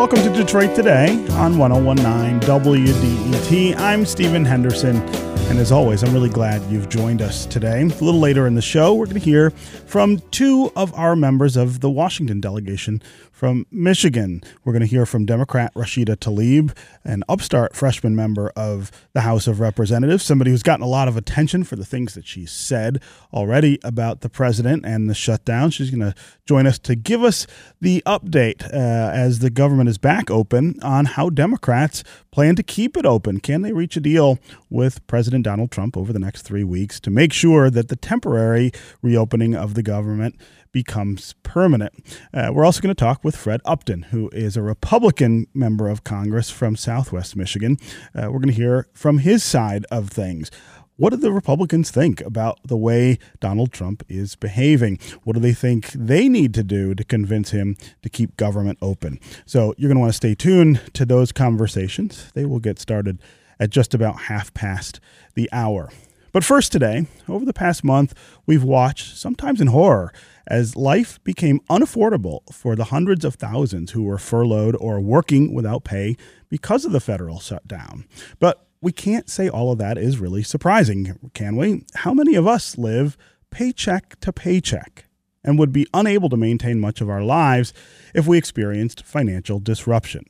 Welcome to Detroit Today on 1019 WDET. I'm Stephen Henderson, and as always, I'm really glad you've joined us today. A little later in the show, we're going to hear from two of our members of the Washington delegation from Michigan. We're going to hear from Democrat Rashida Tlaib, an upstart freshman member of the House of Representatives, somebody who's gotten a lot of attention for the things that she said already about the president and the shutdown. She's going to join us to give us the update uh, as the government is back open on how Democrats plan to keep it open. Can they reach a deal with President Donald Trump over the next three weeks to make sure that the temporary reopening of the government becomes permanent. Uh, we're also going to talk with Fred Upton, who is a Republican member of Congress from Southwest Michigan. Uh, we're going to hear from his side of things. What do the Republicans think about the way Donald Trump is behaving? What do they think they need to do to convince him to keep government open? So you're going to want to stay tuned to those conversations. They will get started at just about half past the hour. But first, today, over the past month, we've watched, sometimes in horror, as life became unaffordable for the hundreds of thousands who were furloughed or working without pay because of the federal shutdown. But we can't say all of that is really surprising, can we? How many of us live paycheck to paycheck and would be unable to maintain much of our lives if we experienced financial disruption?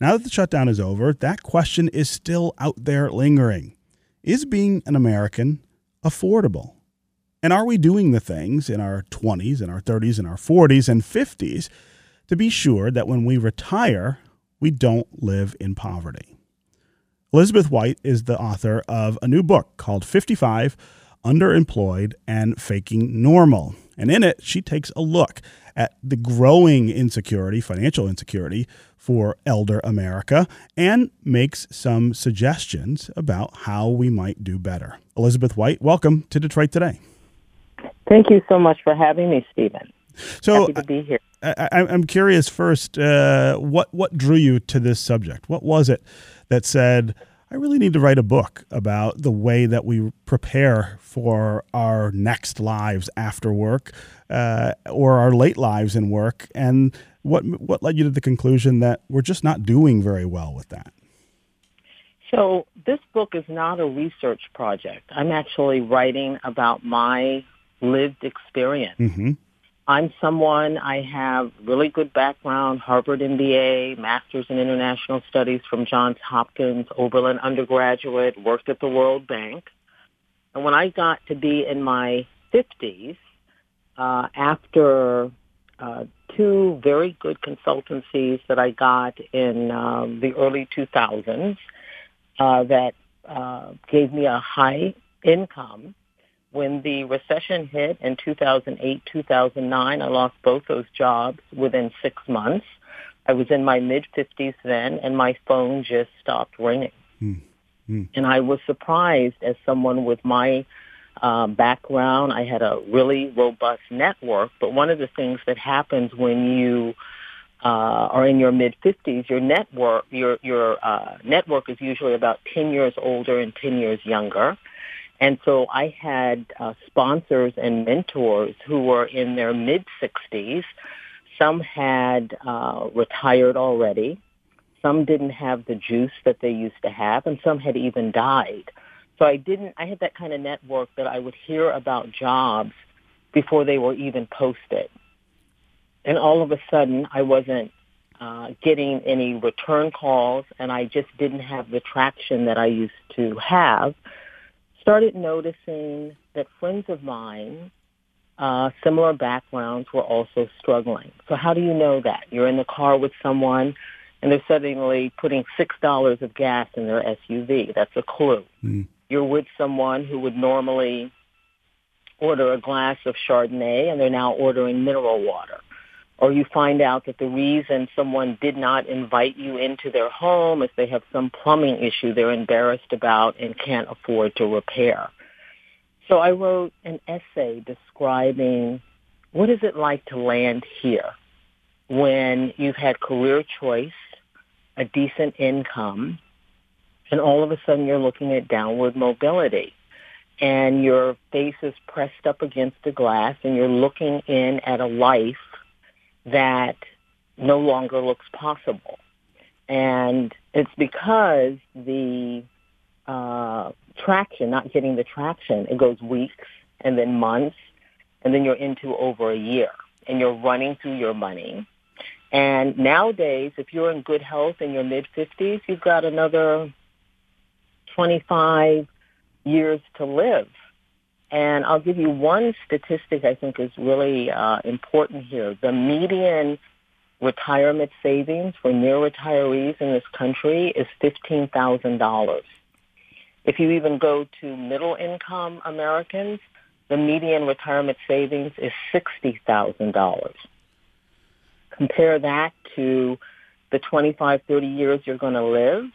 Now that the shutdown is over, that question is still out there lingering. Is being an American affordable? And are we doing the things in our 20s and our 30s and our 40s and 50s to be sure that when we retire, we don't live in poverty? Elizabeth White is the author of a new book called 55 Underemployed and Faking Normal. And in it, she takes a look at the growing insecurity, financial insecurity for elder America, and makes some suggestions about how we might do better. Elizabeth White, welcome to Detroit Today. Thank you so much for having me, Stephen. So Happy to be here. I, am curious first, uh, what what drew you to this subject? What was it that said, I really need to write a book about the way that we prepare for our next lives after work, uh, or our late lives in work, and what what led you to the conclusion that we're just not doing very well with that? So this book is not a research project. I'm actually writing about my lived experience. Mm-hmm. I'm someone, I have really good background, Harvard MBA, Master's in International Studies from Johns Hopkins, Oberlin undergraduate, worked at the World Bank. And when I got to be in my 50s, uh, after uh, two very good consultancies that I got in uh, the early 2000s uh, that uh, gave me a high income, when the recession hit in 2008, 2009, I lost both those jobs within six months. I was in my mid 50s then, and my phone just stopped ringing. Mm-hmm. And I was surprised as someone with my uh, background. I had a really robust network, but one of the things that happens when you uh, are in your mid 50s, your network, your your uh, network is usually about 10 years older and 10 years younger. And so I had uh, sponsors and mentors who were in their mid 60s. Some had uh, retired already. Some didn't have the juice that they used to have, and some had even died. So I didn't. I had that kind of network that I would hear about jobs before they were even posted. And all of a sudden, I wasn't uh, getting any return calls, and I just didn't have the traction that I used to have started noticing that friends of mine, uh, similar backgrounds, were also struggling. So how do you know that? You're in the car with someone and they're suddenly putting $6 of gas in their SUV. That's a clue. Mm. You're with someone who would normally order a glass of Chardonnay and they're now ordering mineral water or you find out that the reason someone did not invite you into their home is they have some plumbing issue they're embarrassed about and can't afford to repair. So I wrote an essay describing what is it like to land here when you've had career choice, a decent income, and all of a sudden you're looking at downward mobility and your face is pressed up against the glass and you're looking in at a life that no longer looks possible. And it's because the uh, traction, not getting the traction, it goes weeks and then months, and then you're into over a year, and you're running through your money. And nowadays, if you're in good health in your mid 50s, you've got another 25 years to live. And I'll give you one statistic I think is really uh, important here. The median retirement savings for near retirees in this country is $15,000. If you even go to middle income Americans, the median retirement savings is $60,000. Compare that to the 25, 30 years you're going to live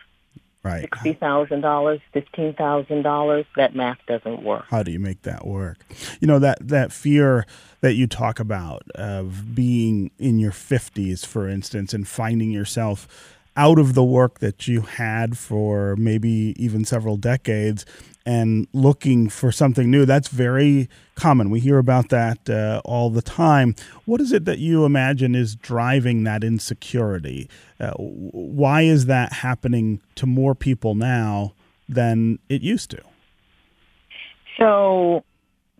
Right. Sixty thousand dollars, fifteen thousand dollars. That math doesn't work. How do you make that work? You know that that fear that you talk about of being in your fifties, for instance, and finding yourself out of the work that you had for maybe even several decades and looking for something new. That's very common. We hear about that uh, all the time. What is it that you imagine is driving that insecurity? Uh, why is that happening to more people now than it used to? So,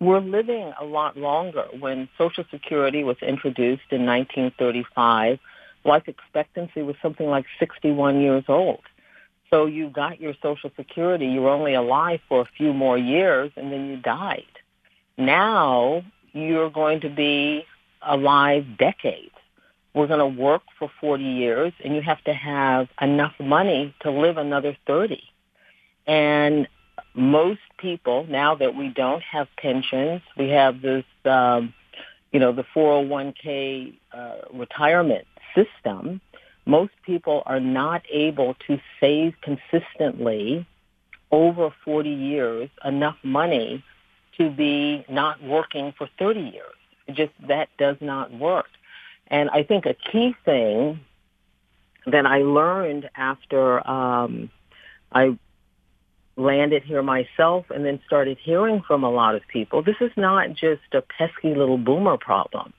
we're living a lot longer. When Social Security was introduced in 1935, life expectancy was something like 61 years old. So you got your Social Security, you were only alive for a few more years, and then you died. Now you're going to be alive decades. We're going to work for 40 years, and you have to have enough money to live another 30. And most people, now that we don't have pensions, we have this, um, you know, the 401k uh, retirement system, most people are not able to save consistently over 40 years enough money to be not working for 30 years. Just that does not work. And I think a key thing that I learned after um, I landed here myself and then started hearing from a lot of people, this is not just a pesky little boomer problem.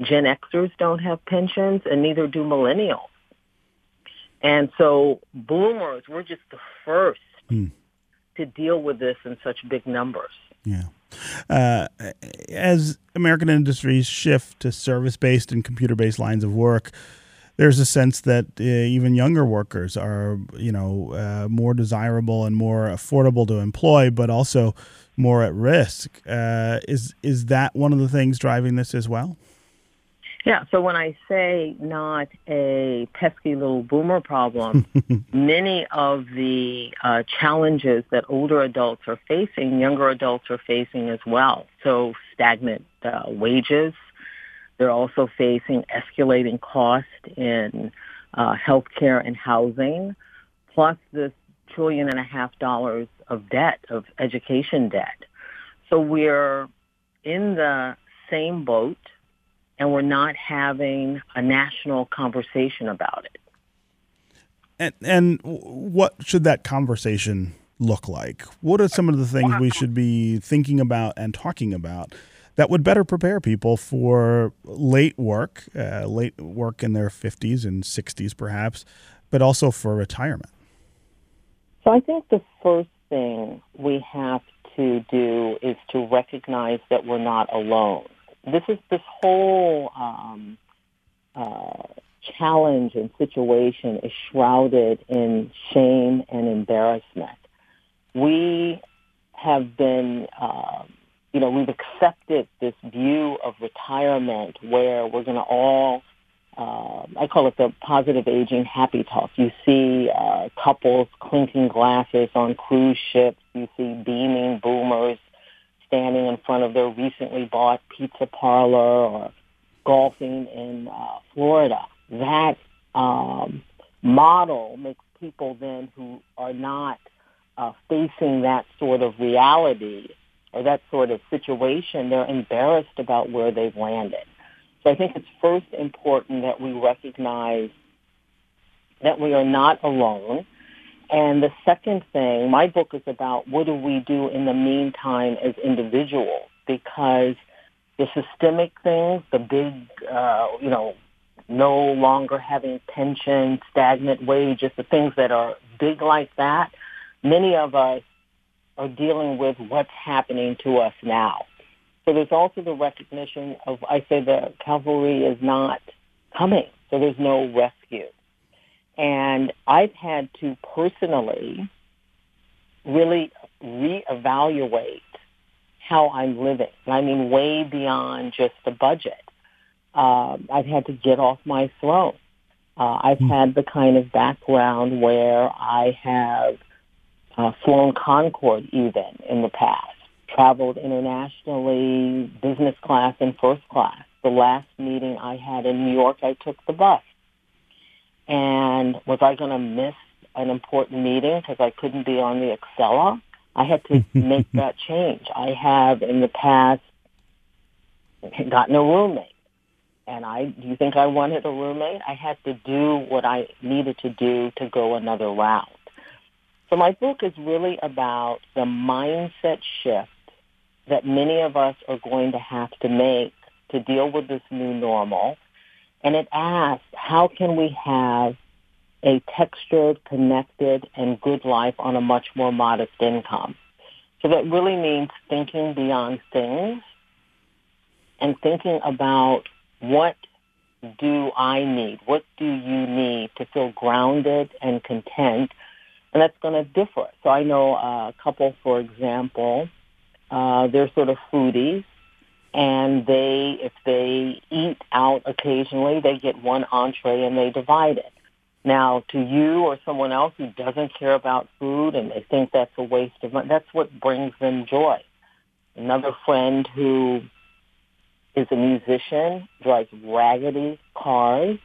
Gen Xers don't have pensions and neither do millennials. And so boomers, we're just the first mm. to deal with this in such big numbers. Yeah. Uh, as American industries shift to service based and computer based lines of work, there's a sense that uh, even younger workers are, you know, uh, more desirable and more affordable to employ, but also more at risk. Uh, is is that one of the things driving this as well? Yeah, so when I say not a pesky little boomer problem, many of the uh, challenges that older adults are facing, younger adults are facing as well. So stagnant uh, wages. They're also facing escalating cost in uh, healthcare and housing, plus this trillion and a half dollars of debt, of education debt. So we're in the same boat and we're not having a national conversation about it. And, and what should that conversation look like? What are some of the things we should be thinking about and talking about that would better prepare people for late work, uh, late work in their 50s and 60s perhaps, but also for retirement? So I think the first thing we have to do is to recognize that we're not alone this is this whole um, uh, challenge and situation is shrouded in shame and embarrassment. We have been, uh, you know, we've accepted this view of retirement where we're going to all, uh, I call it the positive aging happy talk. You see uh, couples clinking glasses on cruise ships. You see beaming boomers standing in front of their recently bought pizza parlor or golfing in uh, Florida. That um, model makes people then who are not uh, facing that sort of reality or that sort of situation, they're embarrassed about where they've landed. So I think it's first important that we recognize that we are not alone and the second thing, my book is about what do we do in the meantime as individuals because the systemic things, the big, uh, you know, no longer having pension, stagnant wages, the things that are big like that, many of us are dealing with what's happening to us now. So there's also the recognition of, I say the cavalry is not coming, so there's no rescue. And I've had to personally really reevaluate how I'm living. I mean, way beyond just the budget. Um, I've had to get off my throne. Uh, I've mm. had the kind of background where I have uh, flown Concorde even in the past, traveled internationally, business class and first class. The last meeting I had in New York, I took the bus. And was I going to miss an important meeting because I couldn't be on the Acela? I had to make that change. I have in the past gotten a roommate. And I, do you think I wanted a roommate? I had to do what I needed to do to go another route. So my book is really about the mindset shift that many of us are going to have to make to deal with this new normal. And it asks, how can we have a textured, connected, and good life on a much more modest income? So that really means thinking beyond things and thinking about what do I need? What do you need to feel grounded and content? And that's going to differ. So I know a couple, for example, uh, they're sort of foodies and they, if they eat out occasionally, they get one entree and they divide it. Now, to you or someone else who doesn't care about food and they think that's a waste of money, that's what brings them joy. Another friend who is a musician, drives raggedy cars,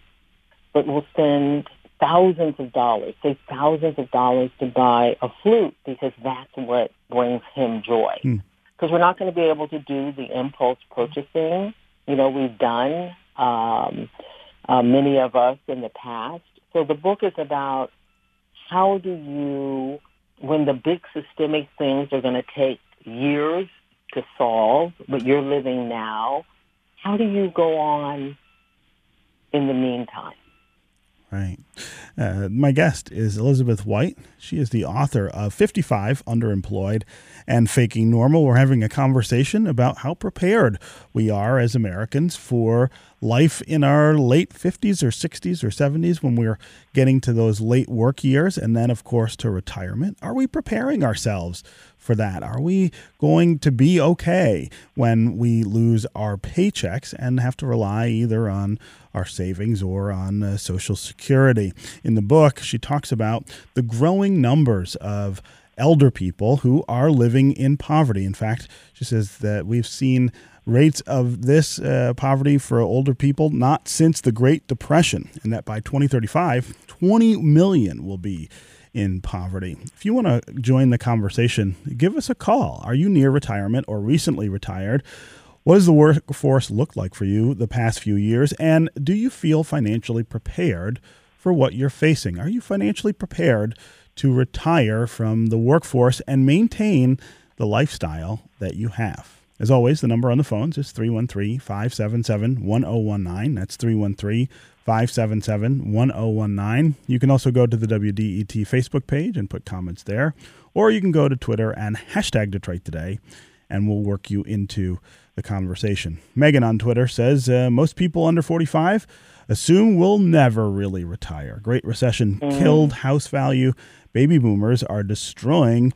but will spend thousands of dollars, say thousands of dollars to buy a flute because that's what brings him joy. Hmm because we're not going to be able to do the impulse purchasing. You know, we've done um, uh, many of us in the past. So the book is about how do you, when the big systemic things are going to take years to solve, but you're living now, how do you go on in the meantime? Right. Uh, my guest is Elizabeth White. She is the author of 55 Underemployed and Faking Normal. We're having a conversation about how prepared we are as Americans for life in our late 50s or 60s or 70s when we're getting to those late work years and then, of course, to retirement. Are we preparing ourselves for that? Are we going to be okay when we lose our paychecks and have to rely either on our savings or on uh, Social Security? In the book, she talks about the growing numbers of elder people who are living in poverty. In fact, she says that we've seen rates of this uh, poverty for older people not since the Great Depression, and that by 2035, 20 million will be in poverty. If you want to join the conversation, give us a call. Are you near retirement or recently retired? What does the workforce look like for you the past few years? And do you feel financially prepared for what you're facing? Are you financially prepared to retire from the workforce and maintain the lifestyle that you have? As always, the number on the phones is 313 577 1019. That's 313 577 1019. You can also go to the WDET Facebook page and put comments there, or you can go to Twitter and hashtag Detroit Today, and we'll work you into the conversation. Megan on Twitter says uh, most people under 45 assume we'll never really retire. Great recession mm. killed house value. Baby boomers are destroying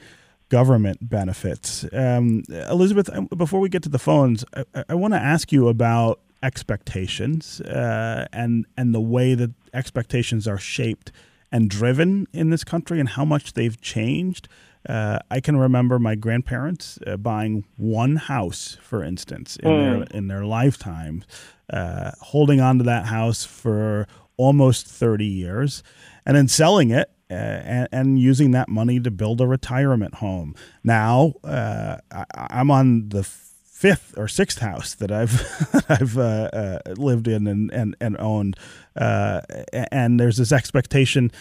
government benefits. Um, Elizabeth, before we get to the phones, I, I want to ask you about expectations uh, and and the way that expectations are shaped and driven in this country and how much they've changed. Uh, I can remember my grandparents uh, buying one house, for instance, in mm. their in their lifetime, uh, holding on to that house for almost thirty years, and then selling it uh, and, and, using that money to build a retirement home. Now uh, I, am on the fifth or sixth house that I've I've uh, lived in and and, and owned, uh, and there's this expectation.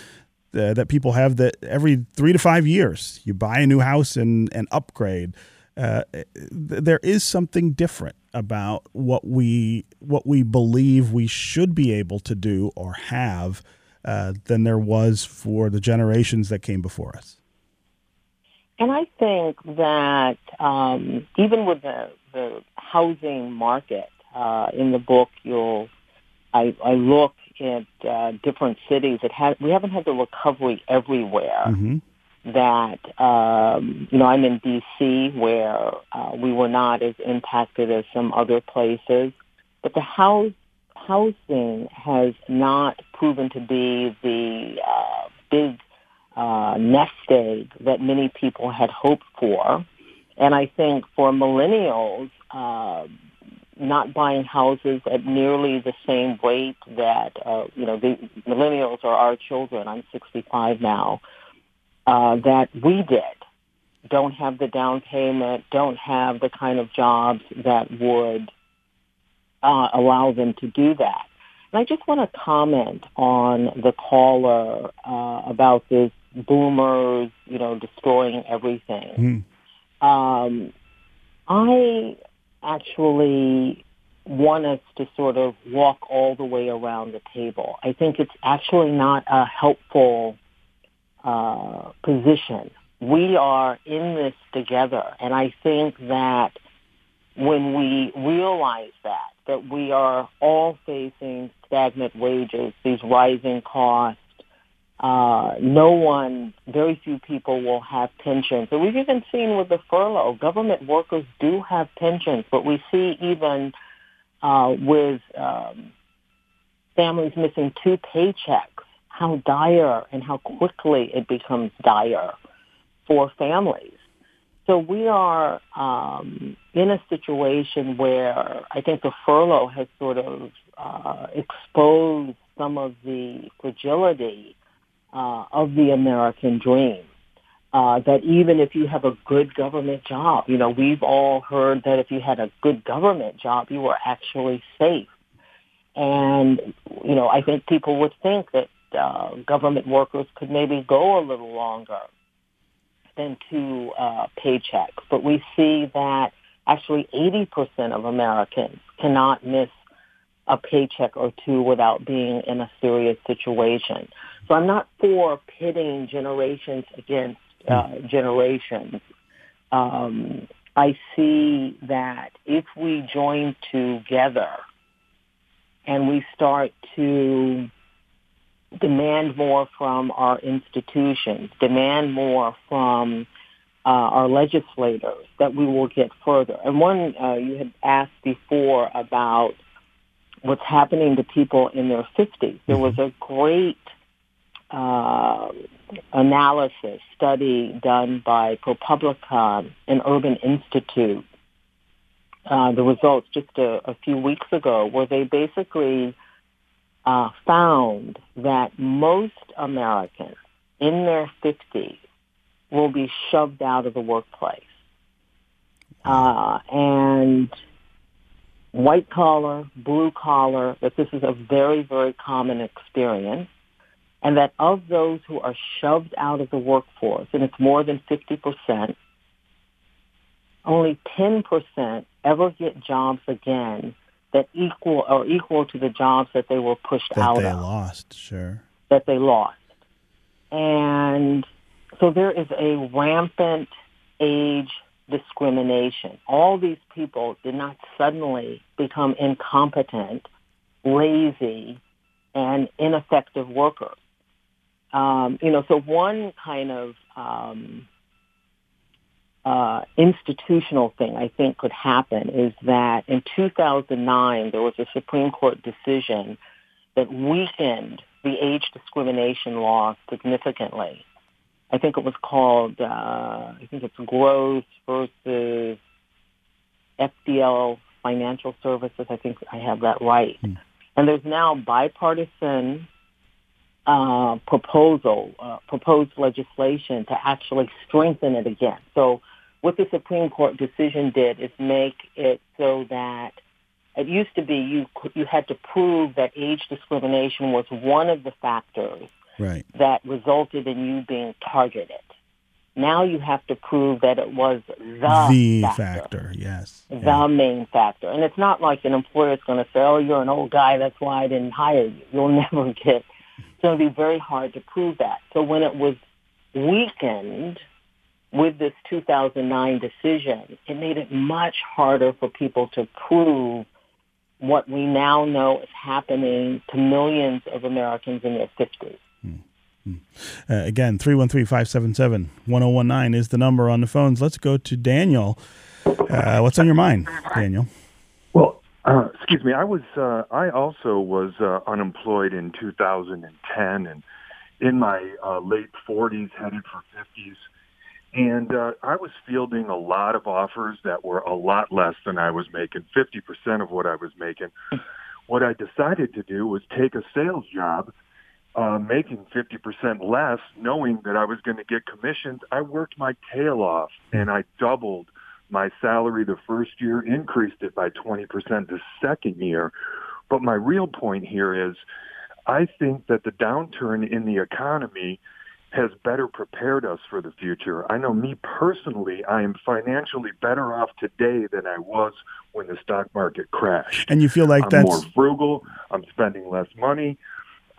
Uh, that people have that every three to five years you buy a new house and, and upgrade uh, there is something different about what we what we believe we should be able to do or have uh, than there was for the generations that came before us. And I think that um, even with the, the housing market uh, in the book, you'll I, I look at uh, different cities. It has we haven't had the recovery everywhere. Mm-hmm. That um, you know, I'm in D.C. where uh, we were not as impacted as some other places, but the house housing has not proven to be the uh, big uh, nest egg that many people had hoped for. And I think for millennials, uh, not buying houses at nearly the same rate that, uh, you know, the millennials are our children. I'm 65 now. Uh, that we did don't have the down payment, don't have the kind of jobs that would uh, allow them to do that. And I just want to comment on the caller uh, about this boomers, you know, destroying everything. Mm. Um, I actually want us to sort of walk all the way around the table. I think it's actually not a helpful uh, position. We are in this together, and I think that when we realize that, that we are all facing stagnant wages, these rising costs, uh, no one, very few people will have pensions. And we've even seen with the furlough, government workers do have pensions, but we see even uh, with um, families missing two paychecks, how dire and how quickly it becomes dire for families. So we are um, in a situation where I think the furlough has sort of uh, exposed some of the fragility uh, of the American dream. Uh, that even if you have a good government job, you know, we've all heard that if you had a good government job, you were actually safe. And, you know, I think people would think that uh, government workers could maybe go a little longer than two uh, paychecks. But we see that actually 80% of Americans cannot miss a paycheck or two without being in a serious situation. So I'm not for pitting generations against uh, hmm. generations. Um, I see that if we join together and we start to demand more from our institutions, demand more from uh, our legislators, that we will get further. And one, uh, you had asked before about what's happening to people in their 50s. There was mm-hmm. a great uh, analysis study done by ProPublica and Urban Institute. Uh, the results just a, a, few weeks ago, where they basically uh, found that most Americans in their 50s will be shoved out of the workplace. Uh, and white collar, blue collar, that this is a very, very common experience. And that of those who are shoved out of the workforce, and it's more than 50%, only 10% ever get jobs again that equal or equal to the jobs that they were pushed out of. that out they of. lost, sure. That they lost. And so there is a rampant age discrimination. All these people did not suddenly become incompetent, lazy, and ineffective workers. Um, you know, so one kind of um, uh, institutional thing I think could happen is that in 2009 there was a Supreme Court decision that weakened the age discrimination law significantly. I think it was called, uh, I think it's Gross versus FBL Financial Services. I think I have that right. Mm. And there's now bipartisan uh, proposal, uh, proposed legislation to actually strengthen it again. So what the Supreme Court decision did is make it so that it used to be you you had to prove that age discrimination was one of the factors right. that resulted in you being targeted. Now you have to prove that it was the, the factor, factor yes. the Yeah. main factor. And it's not like an employer is going to say, oh, you're an old guy, that's why I didn't hire you. You'll never get, it's going to be very hard to prove that. So when it was weakened with this 2009 decision, it made it much harder for people to prove what we now know is happening to millions of Americans in their 50s. Uh, again, 313 577 1019 is the number on the phones. Let's go to Daniel. Uh, what's on your mind, Daniel? Uh, excuse me. I was. Uh, I also was uh, unemployed in 2010, and in my uh, late 40s, headed for 50s, and uh, I was fielding a lot of offers that were a lot less than I was making, 50% of what I was making. What I decided to do was take a sales job. Uh, making 50% less, knowing that I was going to get commissions, I worked my tail off and I doubled my salary the first year, increased it by 20% the second year. But my real point here is I think that the downturn in the economy has better prepared us for the future. I know me personally, I am financially better off today than I was when the stock market crashed. And you feel like I'm that's more frugal. I'm spending less money.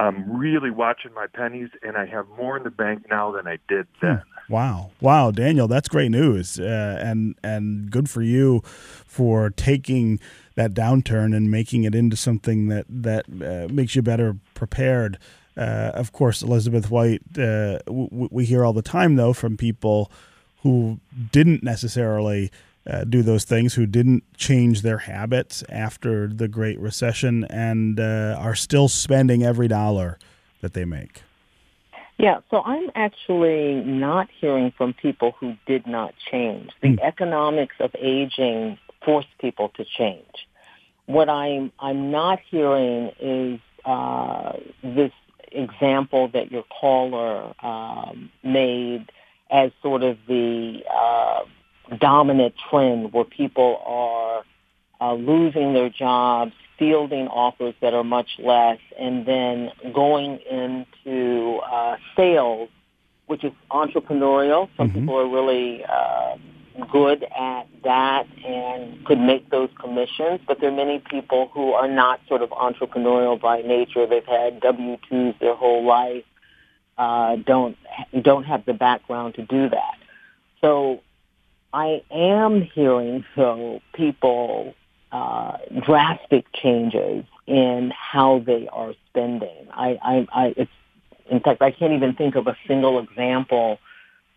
I'm really watching my pennies, and I have more in the bank now than I did then. Wow, wow, Daniel, that's great news, uh, and and good for you for taking that downturn and making it into something that that uh, makes you better prepared. Uh, of course, Elizabeth White, uh, w- we hear all the time though from people who didn't necessarily uh, do those things, who didn't change their habits after the Great Recession, and uh, are still spending every dollar that they make. Yeah, so I'm actually not hearing from people who did not change. The economics of aging force people to change. What I'm I'm not hearing is uh, this example that your caller um, made as sort of the uh, dominant trend where people are uh, losing their jobs, fielding offers that are much less, and then going into uh, sales, which is entrepreneurial. Some Mhm. people are really uh, good at that and could make those commissions, but there are many people who are not sort of entrepreneurial by nature. They've had W-2s their whole life, uh, don't don't have the background to do that. So I am hearing though people uh, drastic changes in how they are spending. I, I, I, it's in fact I can't even think of a single example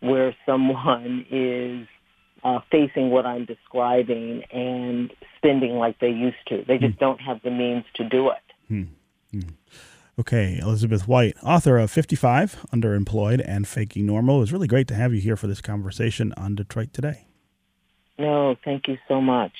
where someone is uh, facing what I'm describing and spending like they used to. They just don't have the means to do it. Okay, Elizabeth White, author of 55, Underemployed and Faking Normal. It was really great to have you here for this conversation on Detroit Today. No, thank you so much.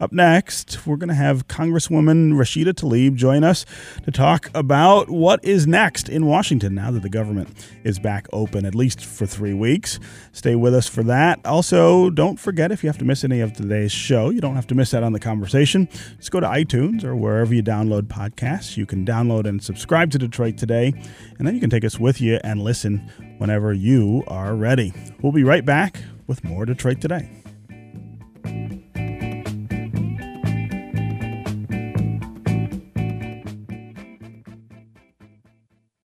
Up next, we're going to have Congresswoman Rashida Tlaib join us to talk about what is next in Washington now that the government is back open, at least for three weeks. Stay with us for that. Also, don't forget if you have to miss any of today's show, you don't have to miss out on the conversation. Just go to iTunes or wherever you download podcasts. You can download and subscribe to Detroit Today, and then you can take us with you and listen whenever you are ready. We'll be right back with more Detroit Today.